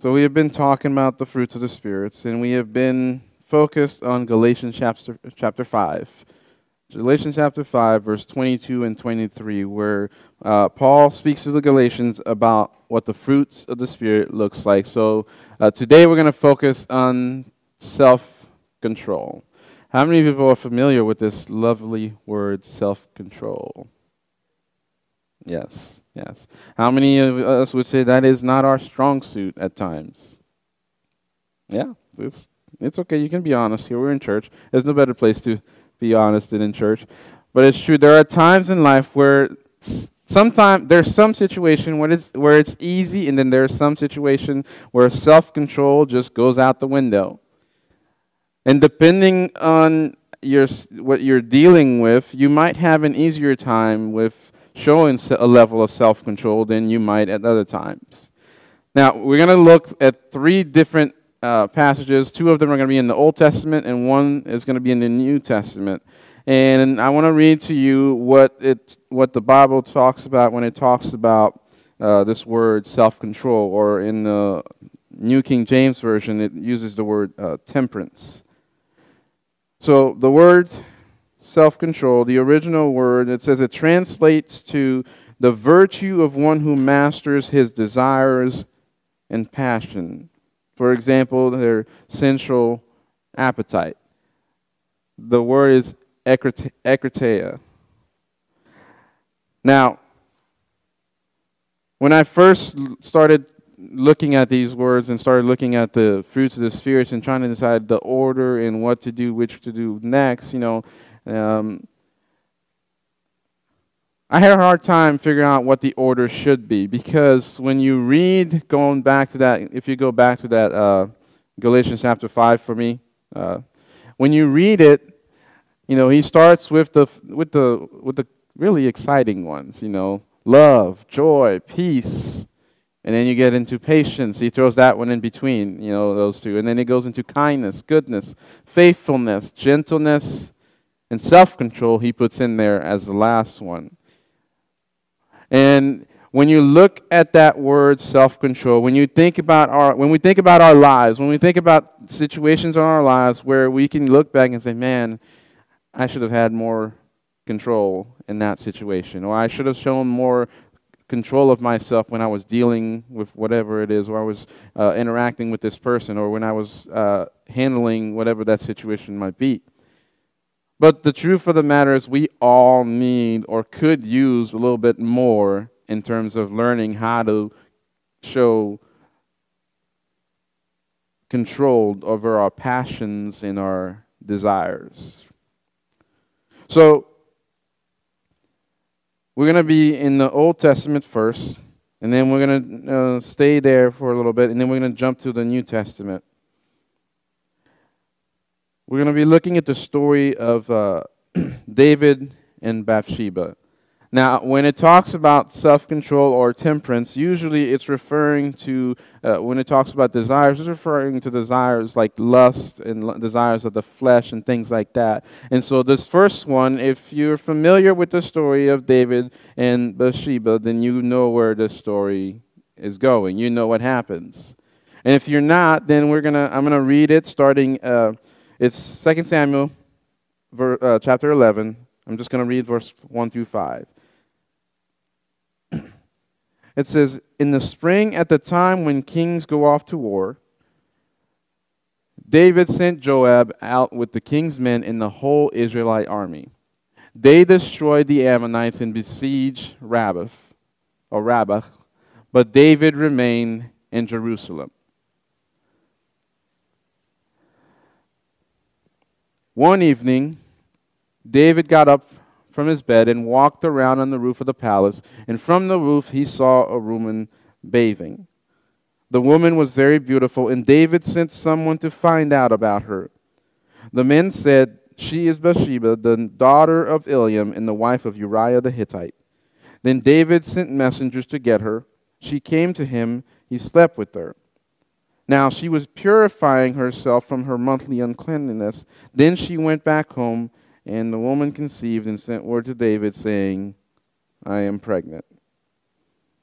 So we have been talking about the fruits of the spirits, and we have been focused on Galatians chapter chapter five. Galatians chapter 5, verse 22 and 23, where uh, Paul speaks to the Galatians about what the fruits of the Spirit looks like. So uh, today we're going to focus on self control. How many people are familiar with this lovely word, self control? Yes, yes. How many of us would say that is not our strong suit at times? Yeah, it's, it's okay. You can be honest here. We're in church. There's no better place to be honest than in church. But it's true. There are times in life where sometimes there's some situation where it's where it's easy, and then there's some situation where self-control just goes out the window. And depending on your what you're dealing with, you might have an easier time with showing a level of self-control than you might at other times. Now we're going to look at three different uh, passages. Two of them are going to be in the Old Testament, and one is going to be in the New Testament. And I want to read to you what it what the Bible talks about when it talks about uh, this word self-control, or in the New King James Version, it uses the word uh, temperance. So the word self-control, the original word, it says it translates to the virtue of one who masters his desires and passion. For example, their sensual appetite. The word is ekrateia. Now, when I first started looking at these words and started looking at the fruits of the spirits and trying to decide the order and what to do, which to do next, you know, um, I had a hard time figuring out what the order should be because when you read, going back to that, if you go back to that uh, Galatians chapter 5 for me, uh, when you read it, you know, he starts with the with the with the really exciting ones, you know, love, joy, peace, and then you get into patience. He throws that one in between, you know, those two. And then he goes into kindness, goodness, faithfulness, gentleness, and self-control he puts in there as the last one. And when you look at that word self-control, when you think about our when we think about our lives, when we think about situations in our lives where we can look back and say, "Man, I should have had more control in that situation, or I should have shown more control of myself when I was dealing with whatever it is, or I was uh, interacting with this person, or when I was uh, handling whatever that situation might be. But the truth of the matter is, we all need or could use a little bit more in terms of learning how to show control over our passions and our desires. So, we're going to be in the Old Testament first, and then we're going to uh, stay there for a little bit, and then we're going to jump to the New Testament. We're going to be looking at the story of uh, David and Bathsheba. Now, when it talks about self control or temperance, usually it's referring to, uh, when it talks about desires, it's referring to desires like lust and l- desires of the flesh and things like that. And so, this first one, if you're familiar with the story of David and Bathsheba, then you know where the story is going. You know what happens. And if you're not, then we're gonna, I'm going to read it starting, uh, it's 2 Samuel ver, uh, chapter 11. I'm just going to read verse 1 through 5. It says, In the spring, at the time when kings go off to war, David sent Joab out with the king's men and the whole Israelite army. They destroyed the Ammonites and besieged Rabbah, or Rabbah, but David remained in Jerusalem. One evening, David got up from his bed and walked around on the roof of the palace, and from the roof he saw a woman bathing. The woman was very beautiful, and David sent someone to find out about her. The men said, She is Bathsheba, the daughter of Eliam, and the wife of Uriah the Hittite. Then David sent messengers to get her. She came to him, he slept with her. Now she was purifying herself from her monthly uncleanness. Then she went back home and the woman conceived and sent word to David, saying, I am pregnant.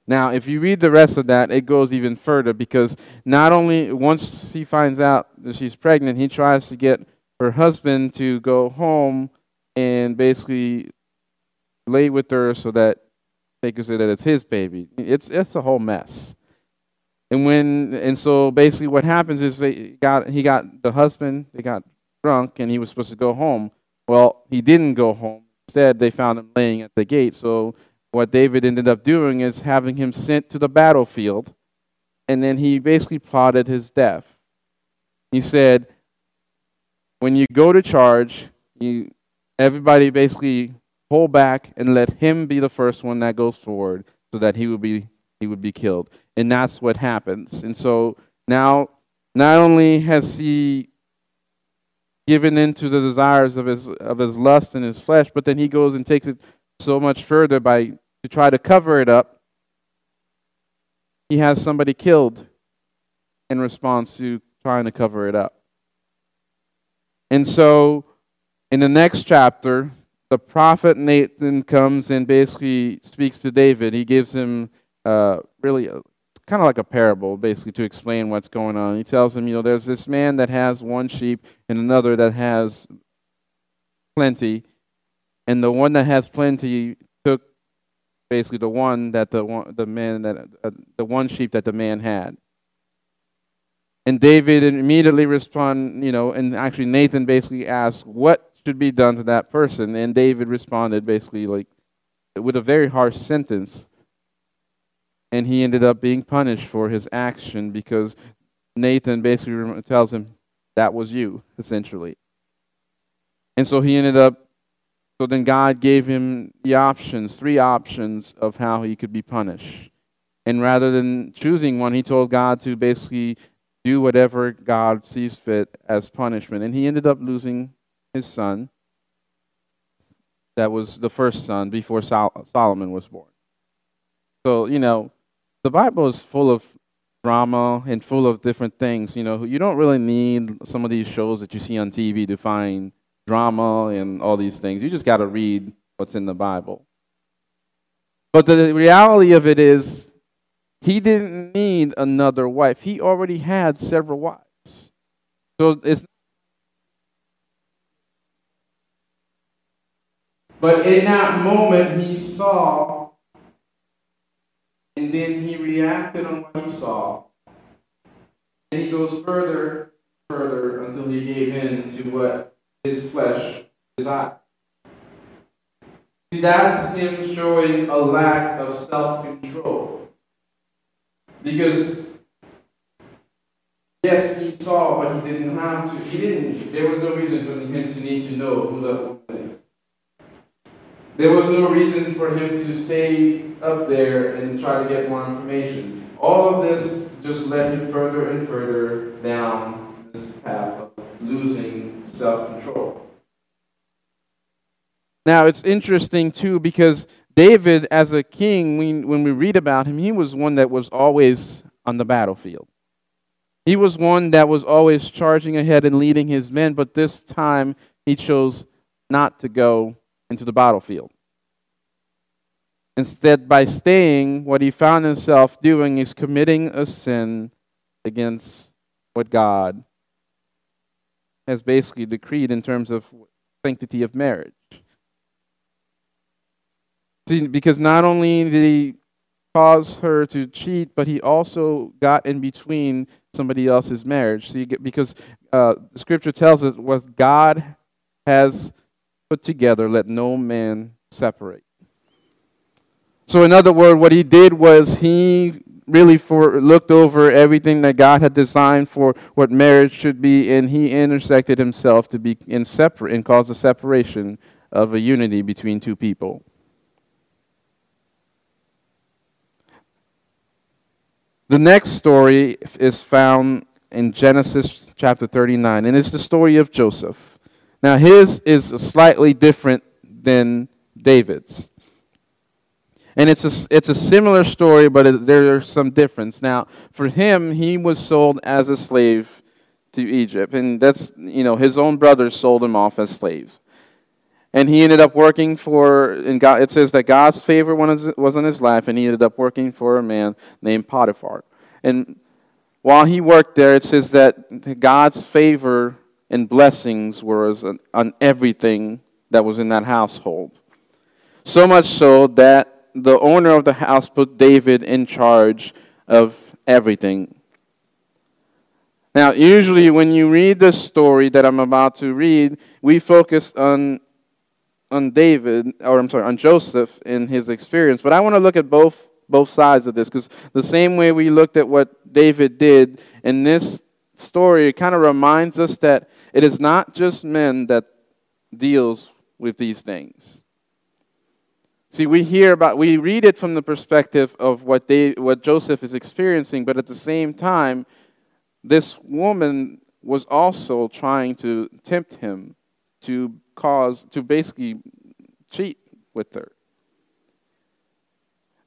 Now, if you read the rest of that, it goes even further because not only once he finds out that she's pregnant, he tries to get her husband to go home and basically lay with her so that they can say that it's his baby. It's it's a whole mess. And when and so basically what happens is they got he got the husband, they got drunk and he was supposed to go home. Well, he didn't go home. Instead, they found him laying at the gate. So what David ended up doing is having him sent to the battlefield, and then he basically plotted his death. He said, when you go to charge, you everybody basically pull back and let him be the first one that goes forward so that he will be he would be killed. And that's what happens. And so now not only has he given into the desires of his of his lust and his flesh, but then he goes and takes it so much further by to try to cover it up. He has somebody killed in response to trying to cover it up. And so in the next chapter, the prophet Nathan comes and basically speaks to David. He gives him uh, really a, kind of like a parable, basically, to explain what's going on. He tells him, you know, there's this man that has one sheep and another that has plenty, and the one that has plenty took basically the one that the one, the man that uh, the one sheep that the man had. And David immediately respond, you know, and actually Nathan basically asked, "What should be done to that person?" And David responded basically like with a very harsh sentence and he ended up being punished for his action because Nathan basically tells him that was you essentially. And so he ended up so then God gave him the options, three options of how he could be punished. And rather than choosing one, he told God to basically do whatever God sees fit as punishment. And he ended up losing his son. That was the first son before Sol- Solomon was born. So, you know, the Bible is full of drama and full of different things. You know, you don't really need some of these shows that you see on TV to find drama and all these things. You just got to read what's in the Bible. But the reality of it is, he didn't need another wife. He already had several wives. So it's. But in that moment, he saw and then he reacted on what he saw. And he goes further, further, until he gave in to what his flesh desired. See, that's him showing a lack of self control. Because, yes, he saw, but he didn't have to. He didn't. There was no reason for him to need to know who that woman. There was no reason for him to stay up there and try to get more information. All of this just led him further and further down this path of losing self control. Now, it's interesting too because David, as a king, when we read about him, he was one that was always on the battlefield. He was one that was always charging ahead and leading his men, but this time he chose not to go into the battlefield. Instead, by staying, what he found himself doing is committing a sin against what God has basically decreed in terms of sanctity of marriage. See, because not only did he cause her to cheat, but he also got in between somebody else's marriage. See, because uh, scripture tells us what God has put together, let no man separate. So, in other words, what he did was he really for looked over everything that God had designed for what marriage should be, and he intersected himself to be in separate and cause a separation of a unity between two people. The next story is found in Genesis chapter 39, and it's the story of Joseph. Now, his is slightly different than David's. And it's a, it's a similar story, but it, there's some difference. Now, for him, he was sold as a slave to Egypt. And that's, you know, his own brothers sold him off as slaves. and he ended up working for and God, it says that God's favor was on his life and he ended up working for a man named Potiphar. And while he worked there, it says that God's favor and blessings were on, on everything that was in that household. So much so that the owner of the house put David in charge of everything. Now, usually when you read the story that I'm about to read, we focus on on David, or I'm sorry, on Joseph in his experience. But I want to look at both both sides of this because the same way we looked at what David did in this story, it kind of reminds us that it is not just men that deals with these things. See, we hear about, we read it from the perspective of what they, what Joseph is experiencing, but at the same time, this woman was also trying to tempt him to cause, to basically cheat with her.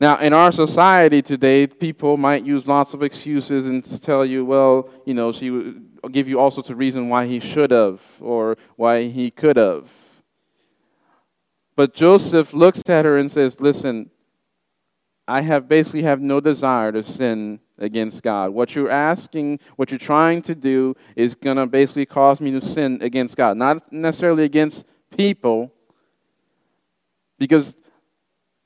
Now, in our society today, people might use lots of excuses and tell you, well, you know, she give you all sorts of reasons why he should have or why he could have. But Joseph looks at her and says, listen, I have basically have no desire to sin against God. What you're asking, what you're trying to do is going to basically cause me to sin against God. Not necessarily against people, because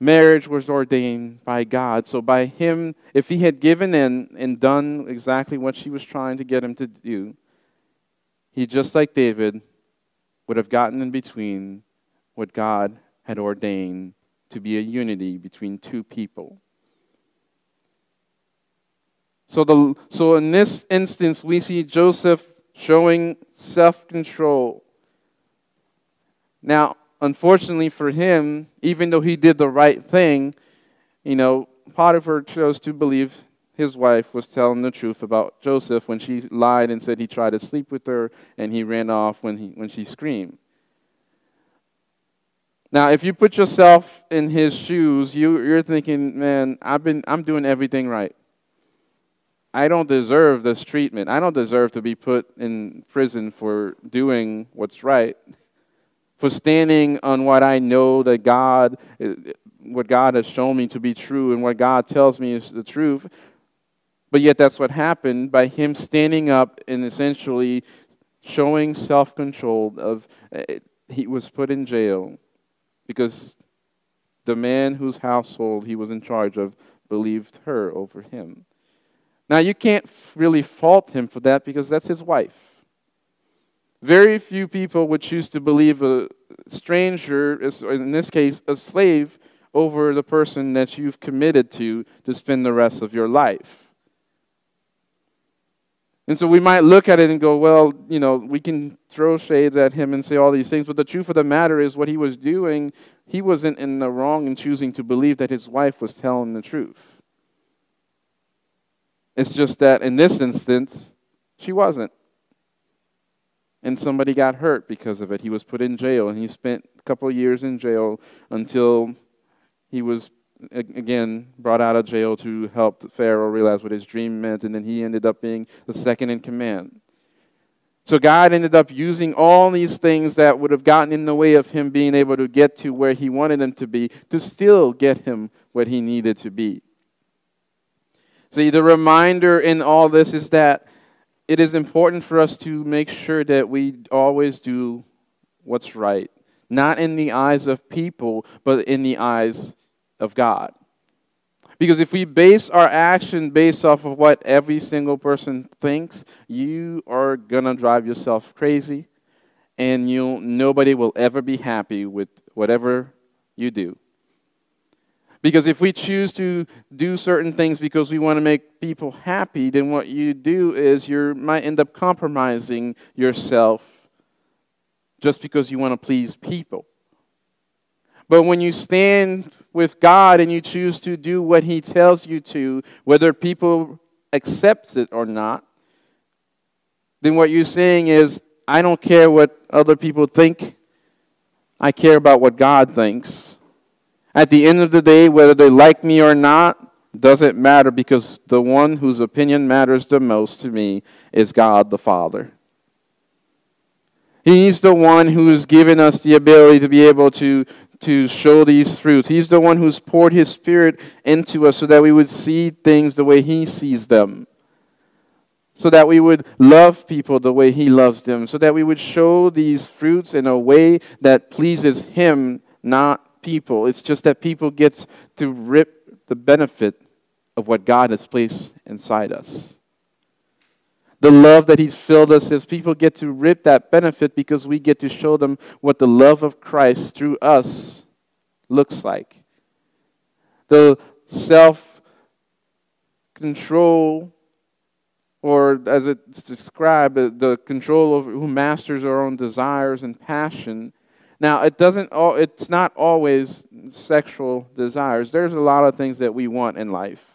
marriage was ordained by God. So, by him, if he had given in and done exactly what she was trying to get him to do, he, just like David, would have gotten in between what God had ordained to be a unity between two people. So, the, so in this instance, we see Joseph showing self control. Now, unfortunately for him, even though he did the right thing, you know, Potiphar chose to believe his wife was telling the truth about Joseph when she lied and said he tried to sleep with her and he ran off when, he, when she screamed. Now, if you put yourself in his shoes, you, you're thinking, man, I've been, I'm doing everything right. I don't deserve this treatment. I don't deserve to be put in prison for doing what's right, for standing on what I know that God, what God has shown me to be true and what God tells me is the truth. But yet, that's what happened by him standing up and essentially showing self control. Of eh, he was put in jail because the man whose household he was in charge of believed her over him. Now, you can't really fault him for that because that's his wife. Very few people would choose to believe a stranger, in this case, a slave, over the person that you've committed to to spend the rest of your life. And so we might look at it and go, well, you know, we can throw shades at him and say all these things, but the truth of the matter is what he was doing, he wasn't in the wrong in choosing to believe that his wife was telling the truth. It's just that in this instance, she wasn't. And somebody got hurt because of it. He was put in jail, and he spent a couple of years in jail until he was again brought out of jail to help Pharaoh realize what his dream meant, and then he ended up being the second in command. So God ended up using all these things that would have gotten in the way of him being able to get to where he wanted him to be to still get him what he needed to be. See, the reminder in all this is that it is important for us to make sure that we always do what's right, not in the eyes of people, but in the eyes of God. Because if we base our action based off of what every single person thinks, you are going to drive yourself crazy and you nobody will ever be happy with whatever you do. Because if we choose to do certain things because we want to make people happy, then what you do is you might end up compromising yourself just because you want to please people. But when you stand with God and you choose to do what He tells you to, whether people accept it or not, then what you're saying is, I don't care what other people think. I care about what God thinks. At the end of the day, whether they like me or not, doesn't matter because the one whose opinion matters the most to me is God the Father. He's the one who's given us the ability to be able to, to show these fruits. He's the one who's poured His Spirit into us so that we would see things the way He sees them. So that we would love people the way He loves them. So that we would show these fruits in a way that pleases Him, not people. It's just that people get to rip the benefit of what God has placed inside us the love that He's filled us as people get to rip that benefit because we get to show them what the love of Christ through us looks like. The self control, or as it's described, the control of who masters our own desires and passion. Now, it doesn't. All, it's not always sexual desires. There's a lot of things that we want in life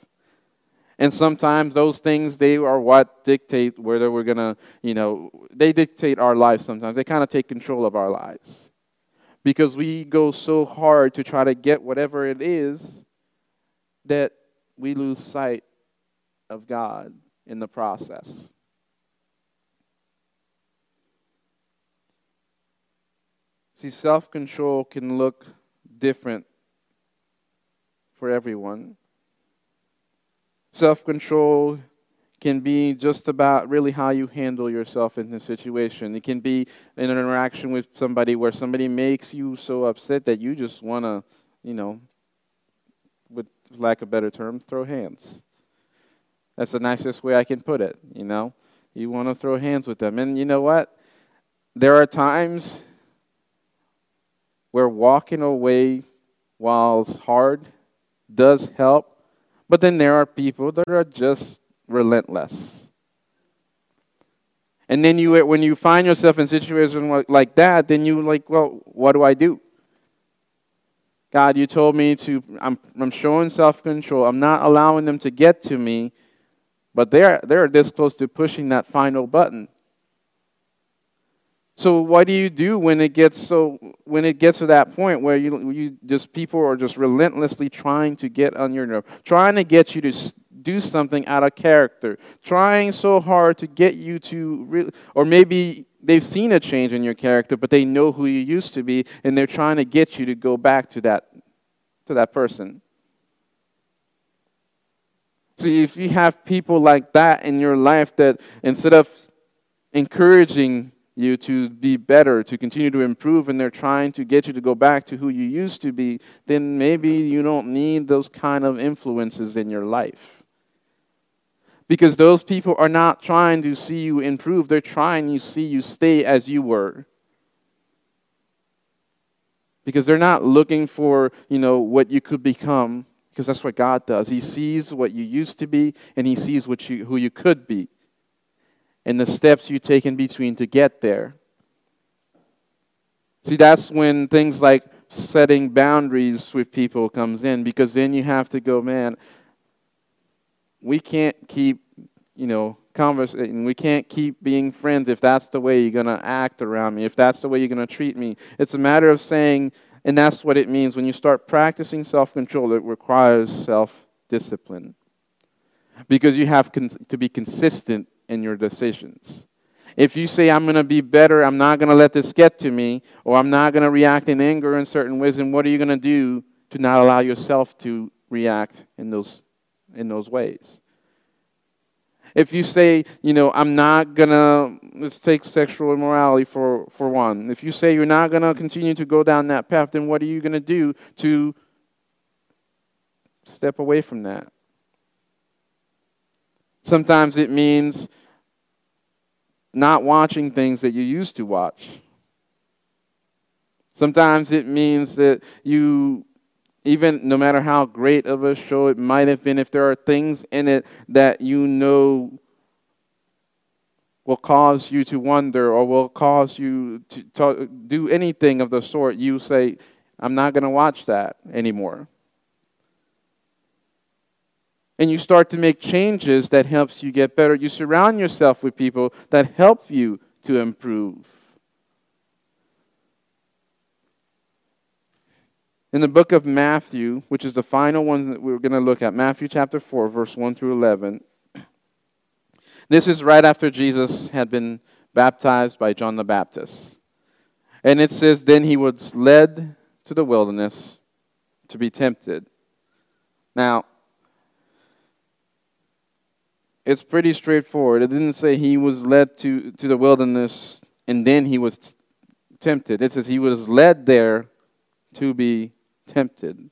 and sometimes those things, they are what dictate whether we're going to, you know, they dictate our lives sometimes. They kind of take control of our lives. Because we go so hard to try to get whatever it is that we lose sight of God in the process. See, self control can look different for everyone. Self control can be just about really how you handle yourself in the situation. It can be an interaction with somebody where somebody makes you so upset that you just want to, you know, with lack of better term, throw hands. That's the nicest way I can put it, you know. You want to throw hands with them. And you know what? There are times where walking away while it's hard does help but then there are people that are just relentless. And then you, when you find yourself in situations like that, then you like, well, what do I do? God, you told me to, I'm, I'm showing self control. I'm not allowing them to get to me, but they're, they're this close to pushing that final button. So what do you do when it gets so when it gets to that point where you you just people are just relentlessly trying to get on your nerve, trying to get you to do something out of character, trying so hard to get you to re- or maybe they've seen a change in your character, but they know who you used to be and they're trying to get you to go back to that to that person. See, if you have people like that in your life that instead of encouraging you to be better, to continue to improve, and they're trying to get you to go back to who you used to be, then maybe you don't need those kind of influences in your life. Because those people are not trying to see you improve, they're trying to see you stay as you were. Because they're not looking for, you know, what you could become, because that's what God does. He sees what you used to be, and He sees what you, who you could be and the steps you take in between to get there. See, that's when things like setting boundaries with people comes in because then you have to go, man, we can't keep, you know, conversing. We can't keep being friends if that's the way you're going to act around me, if that's the way you're going to treat me. It's a matter of saying, and that's what it means when you start practicing self control, it requires self discipline. Because you have to be consistent in your decisions. If you say, I'm going to be better, I'm not going to let this get to me, or I'm not going to react in anger in certain ways, then what are you going to do to not allow yourself to react in those, in those ways? If you say, you know, I'm not going to, let's take sexual immorality for, for one. If you say you're not going to continue to go down that path, then what are you going to do to step away from that? Sometimes it means not watching things that you used to watch. Sometimes it means that you, even no matter how great of a show it might have been, if there are things in it that you know will cause you to wonder or will cause you to, to do anything of the sort, you say, I'm not going to watch that anymore and you start to make changes that helps you get better you surround yourself with people that help you to improve in the book of matthew which is the final one that we're going to look at matthew chapter 4 verse 1 through 11 this is right after jesus had been baptized by John the Baptist. And it says, Then he was led to the wilderness to be tempted. Now, it's pretty straightforward. It didn't say he was led to, to the wilderness and then he was t- tempted. It says he was led there to be tempted.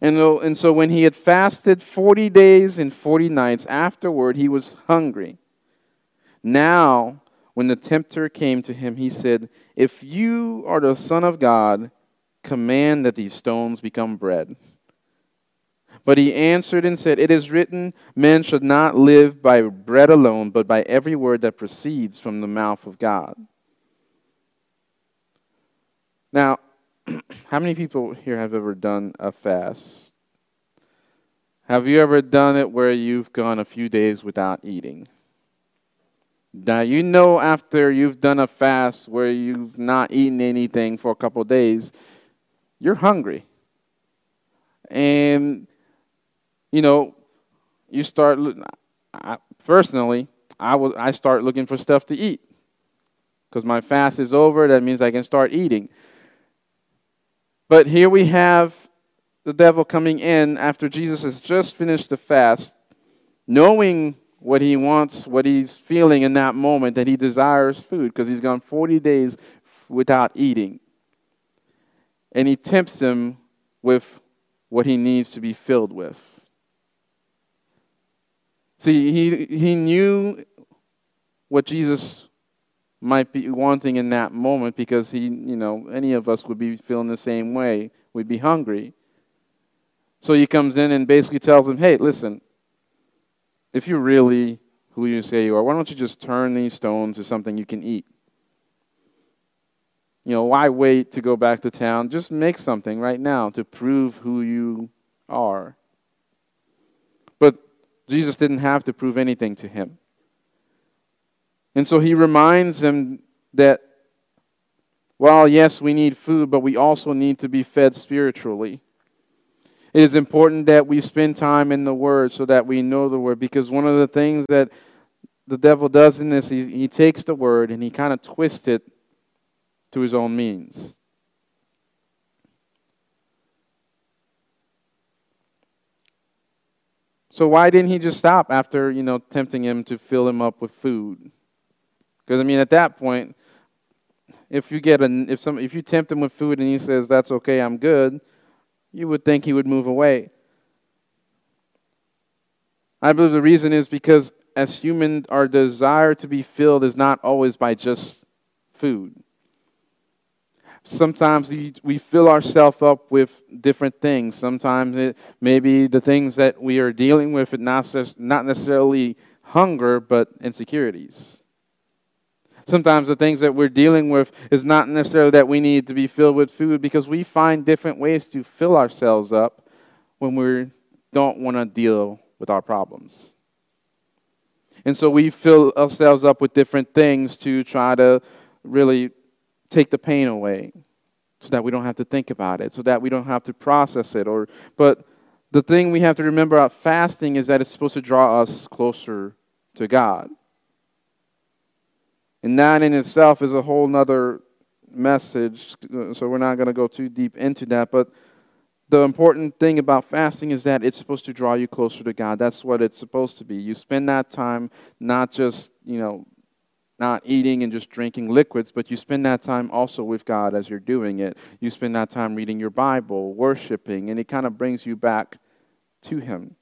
And, and so when he had fasted 40 days and 40 nights, afterward he was hungry. Now, when the tempter came to him, he said, If you are the Son of God, command that these stones become bread. But he answered and said, It is written, Men should not live by bread alone, but by every word that proceeds from the mouth of God. Now, how many people here have ever done a fast? Have you ever done it where you've gone a few days without eating? Now, you know after you've done a fast where you've not eaten anything for a couple days, you're hungry. And, you know, you start, I, personally, I, will, I start looking for stuff to eat. Because my fast is over, that means I can start eating. But here we have the devil coming in after Jesus has just finished the fast, knowing what he wants, what he's feeling in that moment, that he desires food because he's gone 40 days without eating. And he tempts him with what he needs to be filled with. See, he, he knew what Jesus might be wanting in that moment because he, you know, any of us would be feeling the same way. We'd be hungry. So he comes in and basically tells him, hey, listen, if you're really who you say you are, why don't you just turn these stones to something you can eat? You know, why wait to go back to town? Just make something right now to prove who you are. Jesus didn't have to prove anything to him. And so he reminds them that while, yes, we need food, but we also need to be fed spiritually. It is important that we spend time in the Word so that we know the Word, because one of the things that the devil does in this, he, he takes the Word and he kind of twists it to his own means. So why didn't he just stop after, you know, tempting him to fill him up with food? Because I mean, at that point, if you get a, if some, if you tempt him with food and he says that's okay, I'm good, you would think he would move away. I believe the reason is because as human, our desire to be filled is not always by just food. Sometimes we, we fill ourselves up with different things. Sometimes it may be the things that we are dealing with, not, not necessarily hunger, but insecurities. Sometimes the things that we're dealing with is not necessarily that we need to be filled with food because we find different ways to fill ourselves up when we don't want to deal with our problems. And so we fill ourselves up with different things to try to really take the pain away so that we don't have to think about it, so that we don't have to process it or but the thing we have to remember about fasting is that it's supposed to draw us closer to God. And that in itself is a whole nother message, so we're not going to go too deep into that. But the important thing about fasting is that it's supposed to draw you closer to God. That's what it's supposed to be. You spend that time not just, you know, not eating and just drinking liquids, but you spend that time also with God as you're doing it. You spend that time reading your Bible, worshiping, and it kind of brings you back to Him.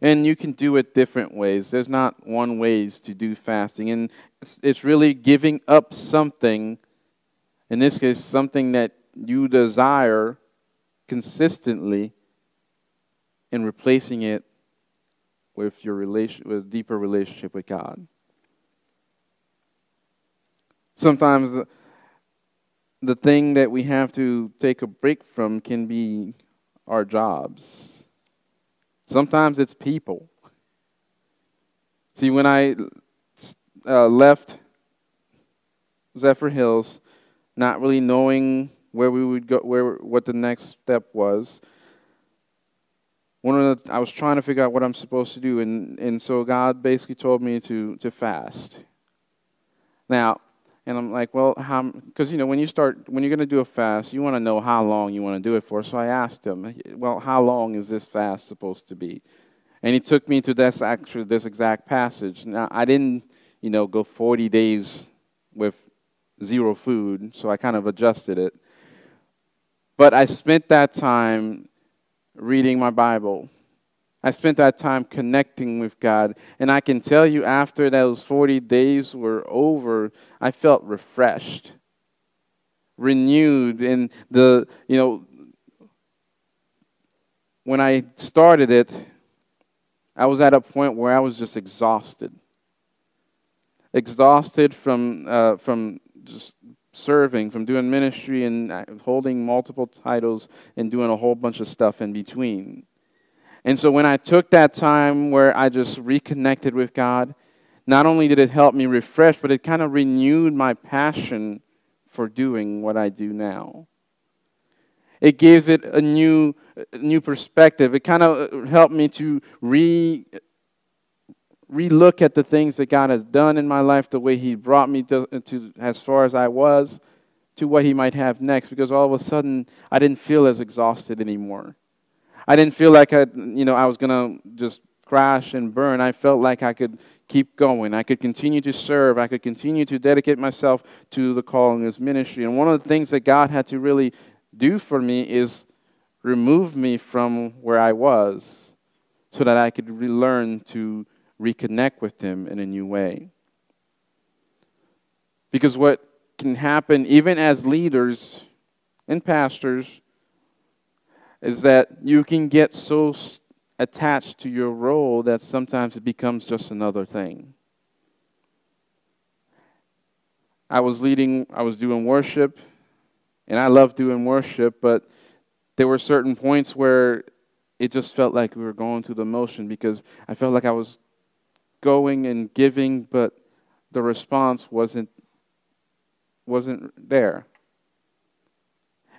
And you can do it different ways. There's not one ways to do fasting. And it's, it's really giving up something, in this case, something that you desire consistently and replacing it with your relation with a deeper relationship with God. Sometimes the, the thing that we have to take a break from can be our jobs Sometimes it's people. See, when I uh, left Zephyrhills, not really knowing where we would go, where what the next step was, one of the, I was trying to figure out what I'm supposed to do, and, and so God basically told me to, to fast. Now, and I'm like, well, how? Because you know, when you start, when you're going to do a fast, you want to know how long you want to do it for. So I asked him, well, how long is this fast supposed to be? And he took me to this actually this exact passage. Now I didn't, you know, go 40 days with zero food, so I kind of adjusted it. But I spent that time reading my Bible. I spent that time connecting with God. And I can tell you, after those 40 days were over, I felt refreshed, renewed. And the, you know, when I started it, I was at a point where I was just exhausted. Exhausted from, uh, from just serving, from doing ministry and uh, holding multiple titles and doing a whole bunch of stuff in between. And so when I took that time where I just reconnected with God, not only did it help me refresh, but it kind of renewed my passion for doing what I do now. It gave it a new, new perspective. It kind of helped me to re relook at the things that God has done in my life, the way He brought me to, to, as far as I was, to what He might have next. Because all of a sudden, I didn't feel as exhausted anymore. I didn't feel like I, you know, I was gonna just crash and burn. I felt like I could keep going. I could continue to serve. I could continue to dedicate myself to the call in this ministry. And one of the things that God had to really do for me is remove me from where I was so that I could relearn to reconnect with Him in a new way. Because what can happen, even as leaders and pastors, is that you can get so attached to your role that sometimes it becomes just another thing. I was leading, I was doing worship, and I love doing worship, but there were certain points where it just felt like we were going through the motion because I felt like I was going and giving, but the response wasn't wasn't there.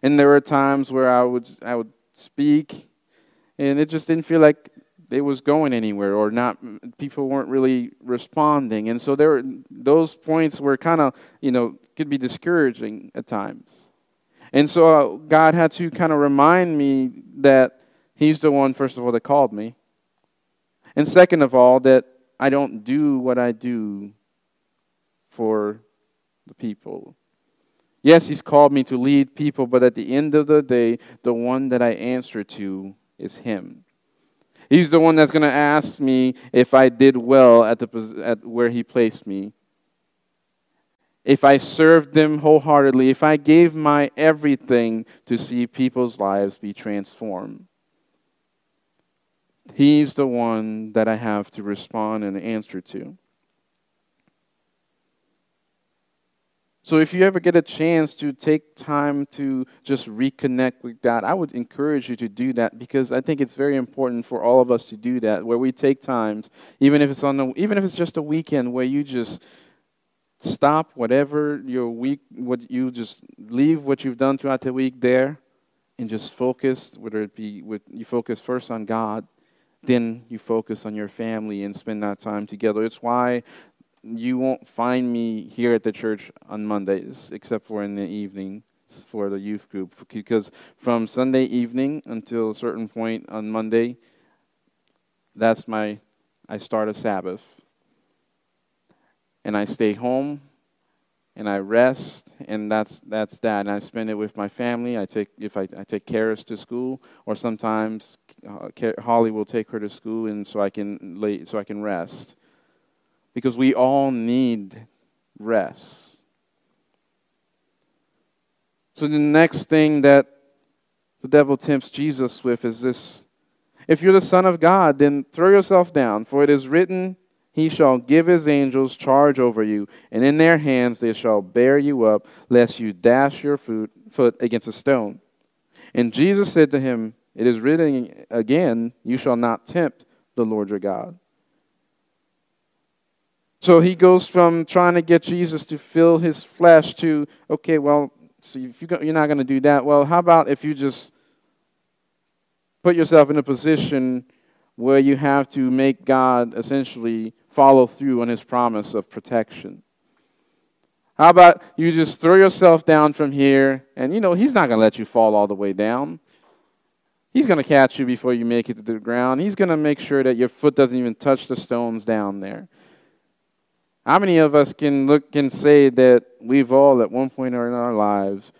And there were times where I would I would speak, and it just didn't feel like it was going anywhere, or not. People weren't really responding, and so there were those points were kind of you know could be discouraging at times. And so uh, God had to kind of remind me that He's the one, first of all, that called me, and second of all, that I don't do what I do for the people. Yes, He's called me to lead people, but at the end of the day, the one that I answer to is Him. He's the one that's going to ask me if I did well at, the, at where He placed me. If I served them wholeheartedly, if I gave my everything to see people's lives be transformed. He's the one that I have to respond and answer to. So if you ever get a chance to take time to just reconnect with God, I would encourage you to do that because I think it's very important for all of us to do that where we take times even if it's on the, even if it's just a weekend where you just stop whatever your week what you just leave what you've done throughout the week there and just focus whether it be with you focus first on God then you focus on your family and spend that time together. It's why you won't find me here at the church on Mondays, except for in the evening for the youth group. Because from Sunday evening until a certain point on Monday, that's my, I start a Sabbath. And I stay home and I rest, and that's that's that. And I spend it with my family. I take if I, I take Karis to school, or sometimes uh, Holly will take her to school, and so I can lay, so I can rest, because we all need rest. So the next thing that the devil tempts Jesus with is this: If you're the Son of God, then throw yourself down, for it is written he shall give his angels charge over you, and in their hands they shall bear you up, lest you dash your foot, against a stone. And Jesus said to him, It is written again, You shall not tempt the Lord your God. So he goes from trying to get Jesus to fill his flesh to, okay, well, so if you are not going to do that, well, how about if you just put yourself in a position where you have to make God essentially follow through on his promise of protection. How about you just throw yourself down from here and you know he's not going to let you fall all the way down. He's going to catch you before you make it to the ground. He's going to make sure that your foot doesn't even touch the stones down there. How many of us can look and say that we've all at one point in our lives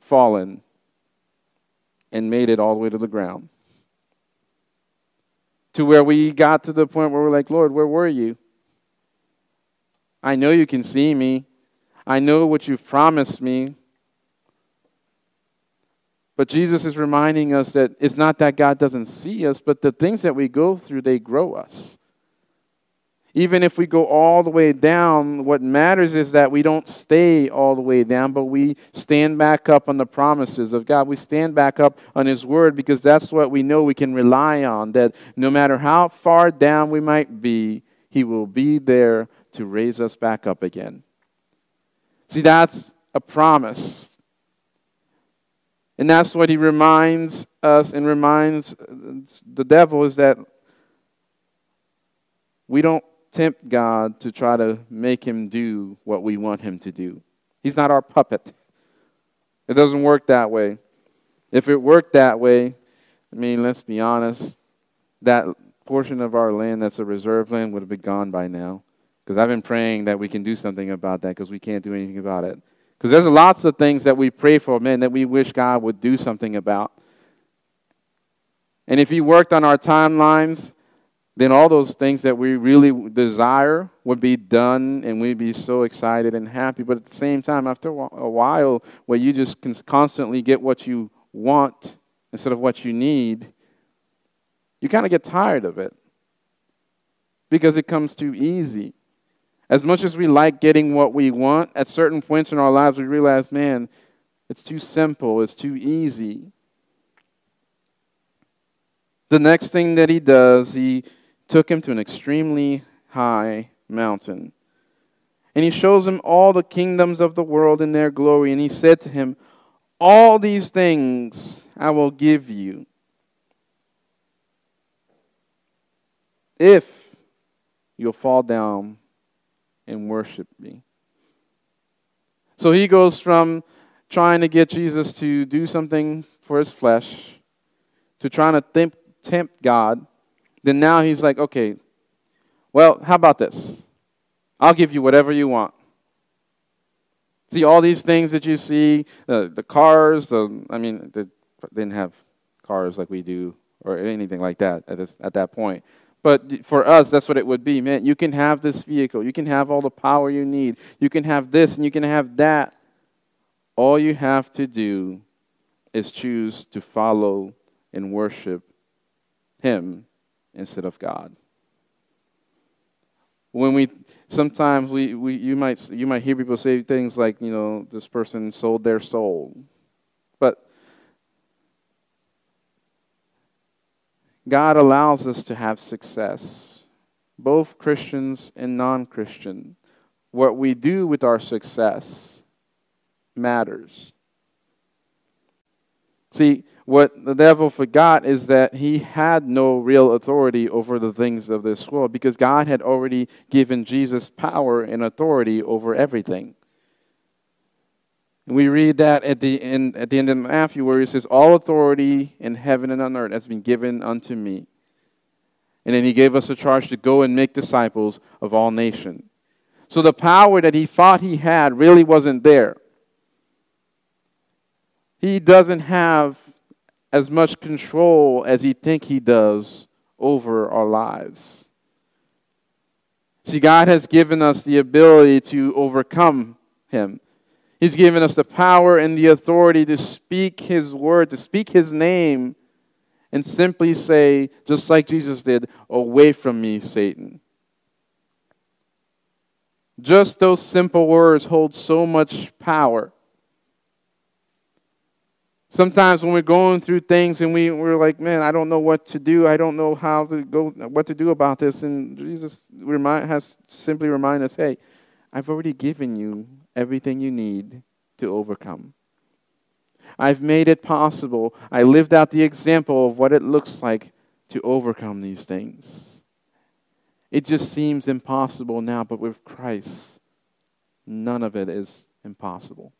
fallen and made it all the way to the ground? To where we got to the point where we're like, Lord, where were you? I know you can see me. I know what you've promised me. But Jesus is reminding us that it's not that God doesn't see us, but the things that we go through, they grow us. Even if we go all the way down, what matters is that we don't stay all the way down, but we stand back up on the promises of God. We stand back up on His Word because that's what we know we can rely on. That no matter how far down we might be, He will be there to raise us back up again. See, that's a promise. And that's what he reminds us and reminds the devil is that we don't tempt God to try to make him do what we want him to do. He's not our puppet. It doesn't work that way. If it worked that way, I mean, let's be honest, that portion of our land that's a reserve land would have been gone by now. Because I've been praying that we can do something about that because we can't do anything about it. Because there's lots of things that we pray for, man, that we wish God would do something about. And if He worked on our timelines, then all those things that we really desire would be done and we'd be so excited and happy. But at the same time, after a while, where you just constantly get what you want instead of what you need, you kind of get tired of it because it comes too easy. As much as we like getting what we want, at certain points in our lives, we realize, man, it's too simple, it's too easy. The next thing that he does, he took him to an extremely high mountain. And he shows him all the kingdoms of the world in their glory. And he said to him, All these things I will give you if you'll fall down and worship me. So he goes from trying to get Jesus to do something for his flesh to trying to tempt, God. Then now he's like, okay, well, how about this? I'll give you whatever you want. See, all these things that you see, uh, the cars, the, I mean, they didn't have cars like we do or anything like that at, this, at that point. But for us, that's what it would be. Man, you can have this vehicle. You can have all the power you need. You can have this and you can have that. All you have to do is choose to follow and worship Him instead of God. When we sometimes we, we you might you might hear people say things like, you know, this person sold their soul. But God allows us to have success, both Christians and non Christian. What we do with our success matters. See, what the devil forgot is that he had no real authority over the things of this world because God had already given Jesus power and authority over everything. We read that at the end, at the end of Matthew, where he says, All authority in heaven and on earth has been given unto me. And then he gave us a charge to go and make disciples of all nations. So the power that he thought he had really wasn't there. He doesn't have as much control as he think he does over our lives. See, God has given us the ability to overcome him. He's given us the power and the authority to speak His word, to speak His name, and simply say, just like Jesus did, Away from me, Satan. Just those simple words hold so much power. Sometimes when we're going through things and we, we're like, man, I don't know what to do. I don't know how to go, what to do about this. And Jesus remind, has simply remind us, hey, I've already given you everything you need to overcome. I've made it possible. I lived out the example of what it looks like to overcome these things. It just seems impossible now, but with Christ, none of it is impossible.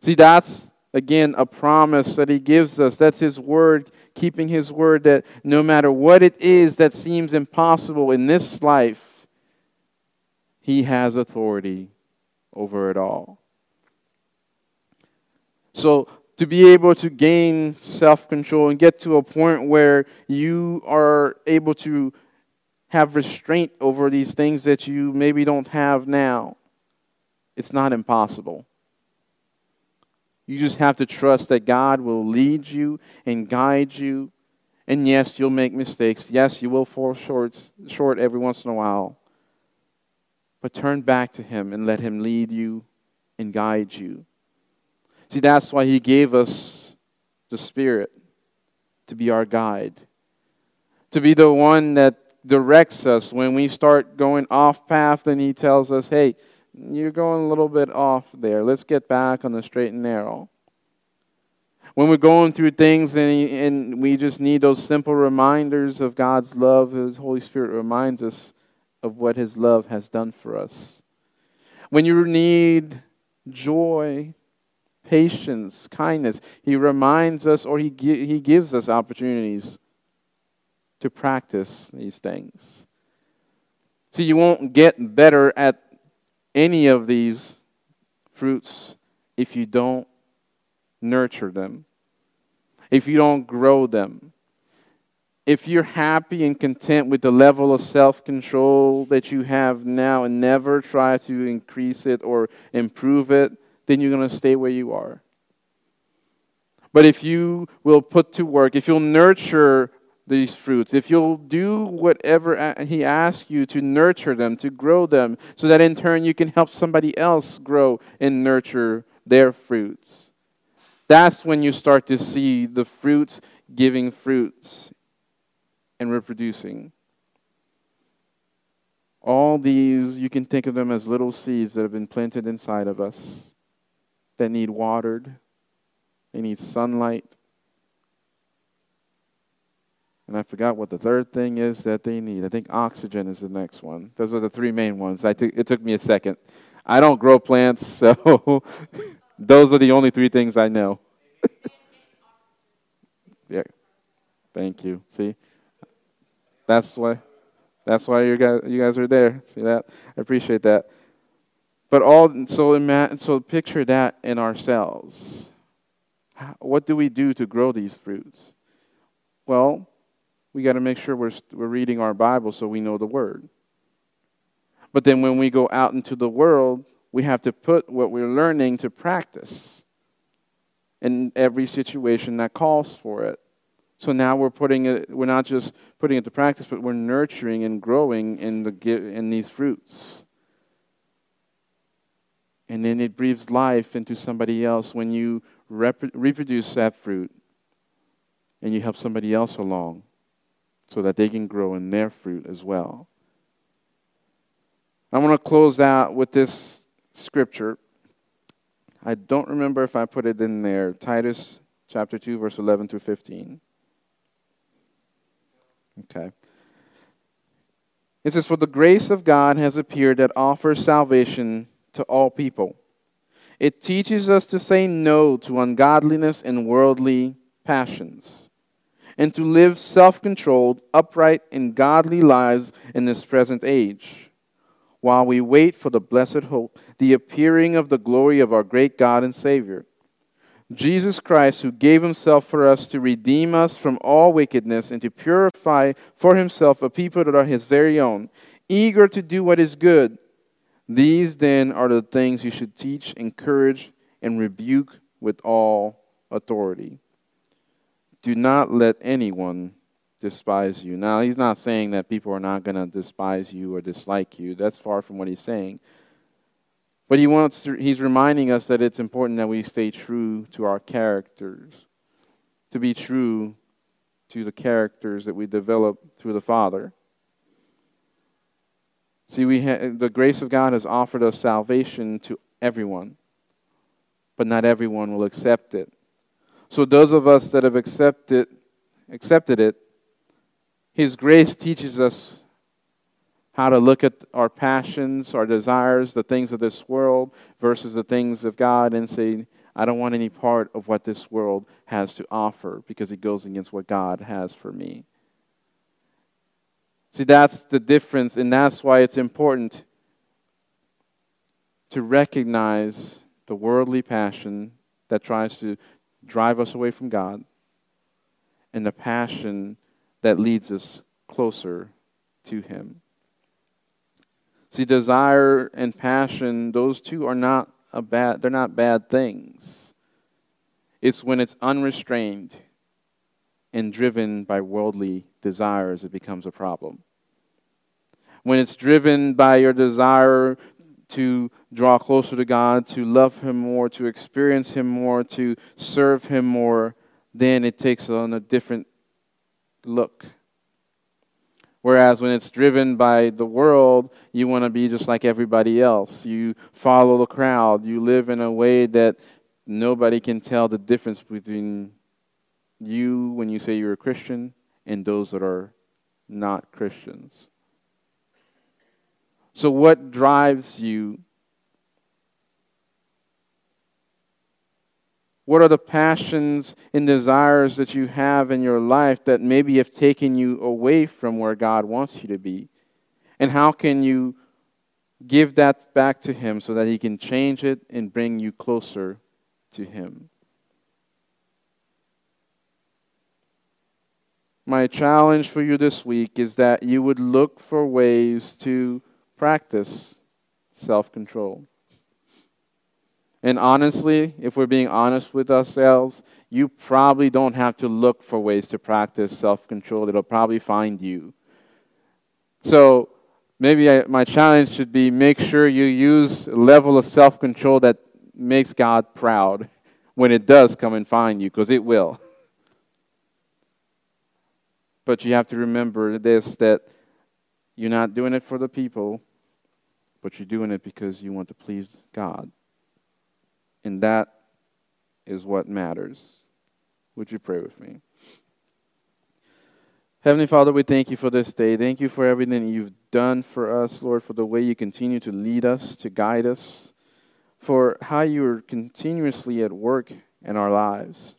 See, that's again a promise that He gives us. That's His word, keeping His word that no matter what it is that seems impossible in this life, He has authority over it all. So, to be able to gain self control and get to a point where you are able to have restraint over these things that you maybe don't have now, it's not impossible. You just have to trust that God will lead you and guide you. And yes, you'll make mistakes. Yes, you will fall short, short every once in a while. But turn back to Him and let Him lead you and guide you. See, that's why He gave us the Spirit to be our guide, to be the one that directs us when we start going off path, then He tells us, hey, you're going a little bit off there. Let's get back on the straight and narrow. When we're going through things and, and we just need those simple reminders of God's love, His Holy Spirit reminds us of what His love has done for us. When you need joy, patience, kindness, He reminds us or He, he gives us opportunities to practice these things. So you won't get better at any of these fruits if you don't nurture them, if you don't grow them if you're happy and content with the level of self control that you have now and never try to increase it or improve it, then you're going to stay where you are. But if you will put to work, if you'll nurture these fruits, if you'll do whatever He asks you to nurture them, to grow them, so that in turn you can help somebody else grow and nurture their fruits, that's when you start to see the fruits giving fruits and reproducing. All these, you can think of them as little seeds that have been planted inside of us that need watered, they need sunlight. And I forgot what the third thing is that they need. I think oxygen is the next one. Those are the three main ones. I t- it took me a second. I don't grow plants, so those are the only three things I know. yeah. Thank you. See? That's why. That's why you guys you guys are there. See that? I appreciate that. But all so imagine, so picture that in ourselves. What do we do to grow these fruits? Well, we got to make sure we're we're reading our Bible so we know the word. But then when we go out into the world, we have to put what we're learning to practice in every situation that calls for it. So now we're putting it, we're not just putting it to practice, but we're nurturing and growing in, the, in these fruits. And then it breathes life into somebody else when you rep- reproduce that fruit and you help somebody else along so that they can grow in their fruit as well. I want to close out with this scripture. I don't remember if I put it in there. Titus chapter 2, verse 11 through 15. Okay. It says, For the grace of God has appeared that offers salvation to all people. It teaches us to say no to ungodliness and worldly passions, and to live self controlled, upright, and godly lives in this present age, while we wait for the blessed hope, the appearing of the glory of our great God and Savior Jesus Christ, who gave himself for us to redeem us from all wickedness and to purify for himself a people that are his very own, eager to do what is good. These then are the things you should teach, encourage, and rebuke with all authority. Do not let anyone despise you. Now, he's not saying that people are not going to despise you or dislike you. That's far from what he's saying. But he wants to, he's reminding us that it's important that we stay true to our characters, to be true to the characters that we develop through the Father. See, we ha- the grace of God has offered us salvation to everyone. but not everyone will accept it. So those of us that have accepted accepted it, his grace teaches us how to look at our passions, our desires, the things of this world versus the things of God and say, I don't want any part of what this world has to offer because it goes against what God has for me. See, that's the difference, and that's why it's important to recognize the worldly passion that tries to drive us away from God and the passion that leads us closer to Him. See, desire and passion, those two are not a bad, they're not bad things. It's when it's unrestrained and driven by worldly desires, it becomes a problem. When it's driven by your desire to draw closer to God, to love Him more, to experience Him more, to serve Him more, then it takes on a different look. Whereas when it's driven by the world, you want to be just like everybody else. You follow the crowd. You live in a way that nobody can tell the difference between you when you say you're a Christian and those that are not Christians. So, what drives you? What are the passions and desires that you have in your life that maybe have taken you away from where God wants you to be? And how can you give that back to Him so that He can change it and bring you closer to Him? My challenge for you this week is that you would look for ways to practice self control. And honestly, if we're being honest with ourselves, you probably don't have to look for ways to practice self control. It'll probably find you. So maybe I, my challenge should be make sure you use a level of self control that makes God proud when it does come and find you, because it will. But you have to remember this that you're not doing it for the people, but you're doing it because you want to please God. And that is what matters. Would you pray with me? Heavenly Father, we thank you for this day. Thank you for everything you've done for us, Lord, for the way you continue to lead us, to guide us, for how you are continuously at work in our lives.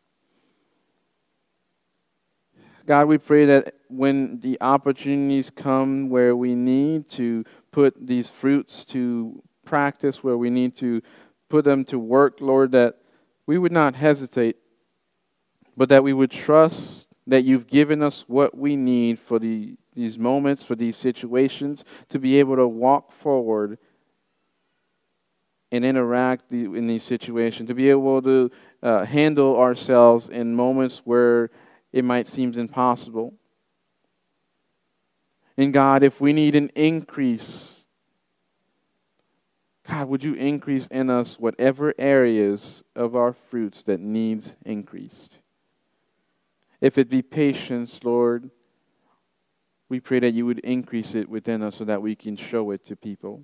God, we pray that when the opportunities come where we need to put these fruits to practice, where we need to put them to work, Lord, that we would not hesitate, but that we would trust that you've given us what we need for the, these moments, for these situations, to be able to walk forward and interact in these situations, to be able to uh, handle ourselves in moments where it might seem impossible. And God, if we need an increase, God, would you increase in us whatever areas of our fruits that needs increased? If it be patience, Lord, we pray that you would increase it within us so that we can show it to people.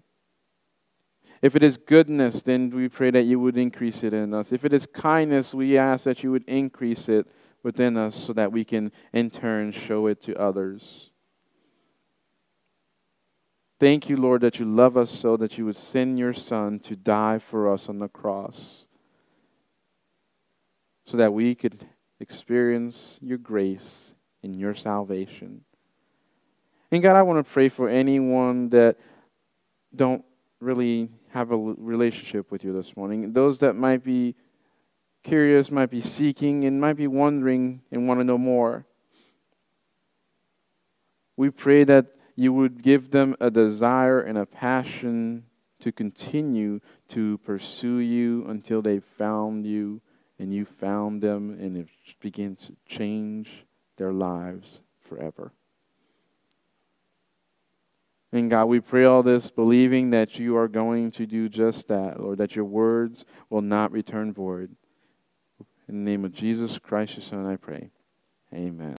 If it is goodness, then we pray that you would increase it in us. If it is kindness, we ask that you would increase it within us so that we can, in turn, show it to others. Thank you, Lord, that you love us so that you would send your Son to die for us on the cross so that we could experience your grace and your salvation. And God, I want to pray for anyone that don't really have a relationship with you this morning. Those that might be curious, might be seeking, and might be wondering and want to know more. We pray that you would give them a desire and a passion to continue to pursue you until they found you and you found them and it begins to change their lives forever. And God, we pray all this believing that you are going to do just that, Lord, that your words will not return void. In the name of Jesus Christ, your Son, I pray. Amen.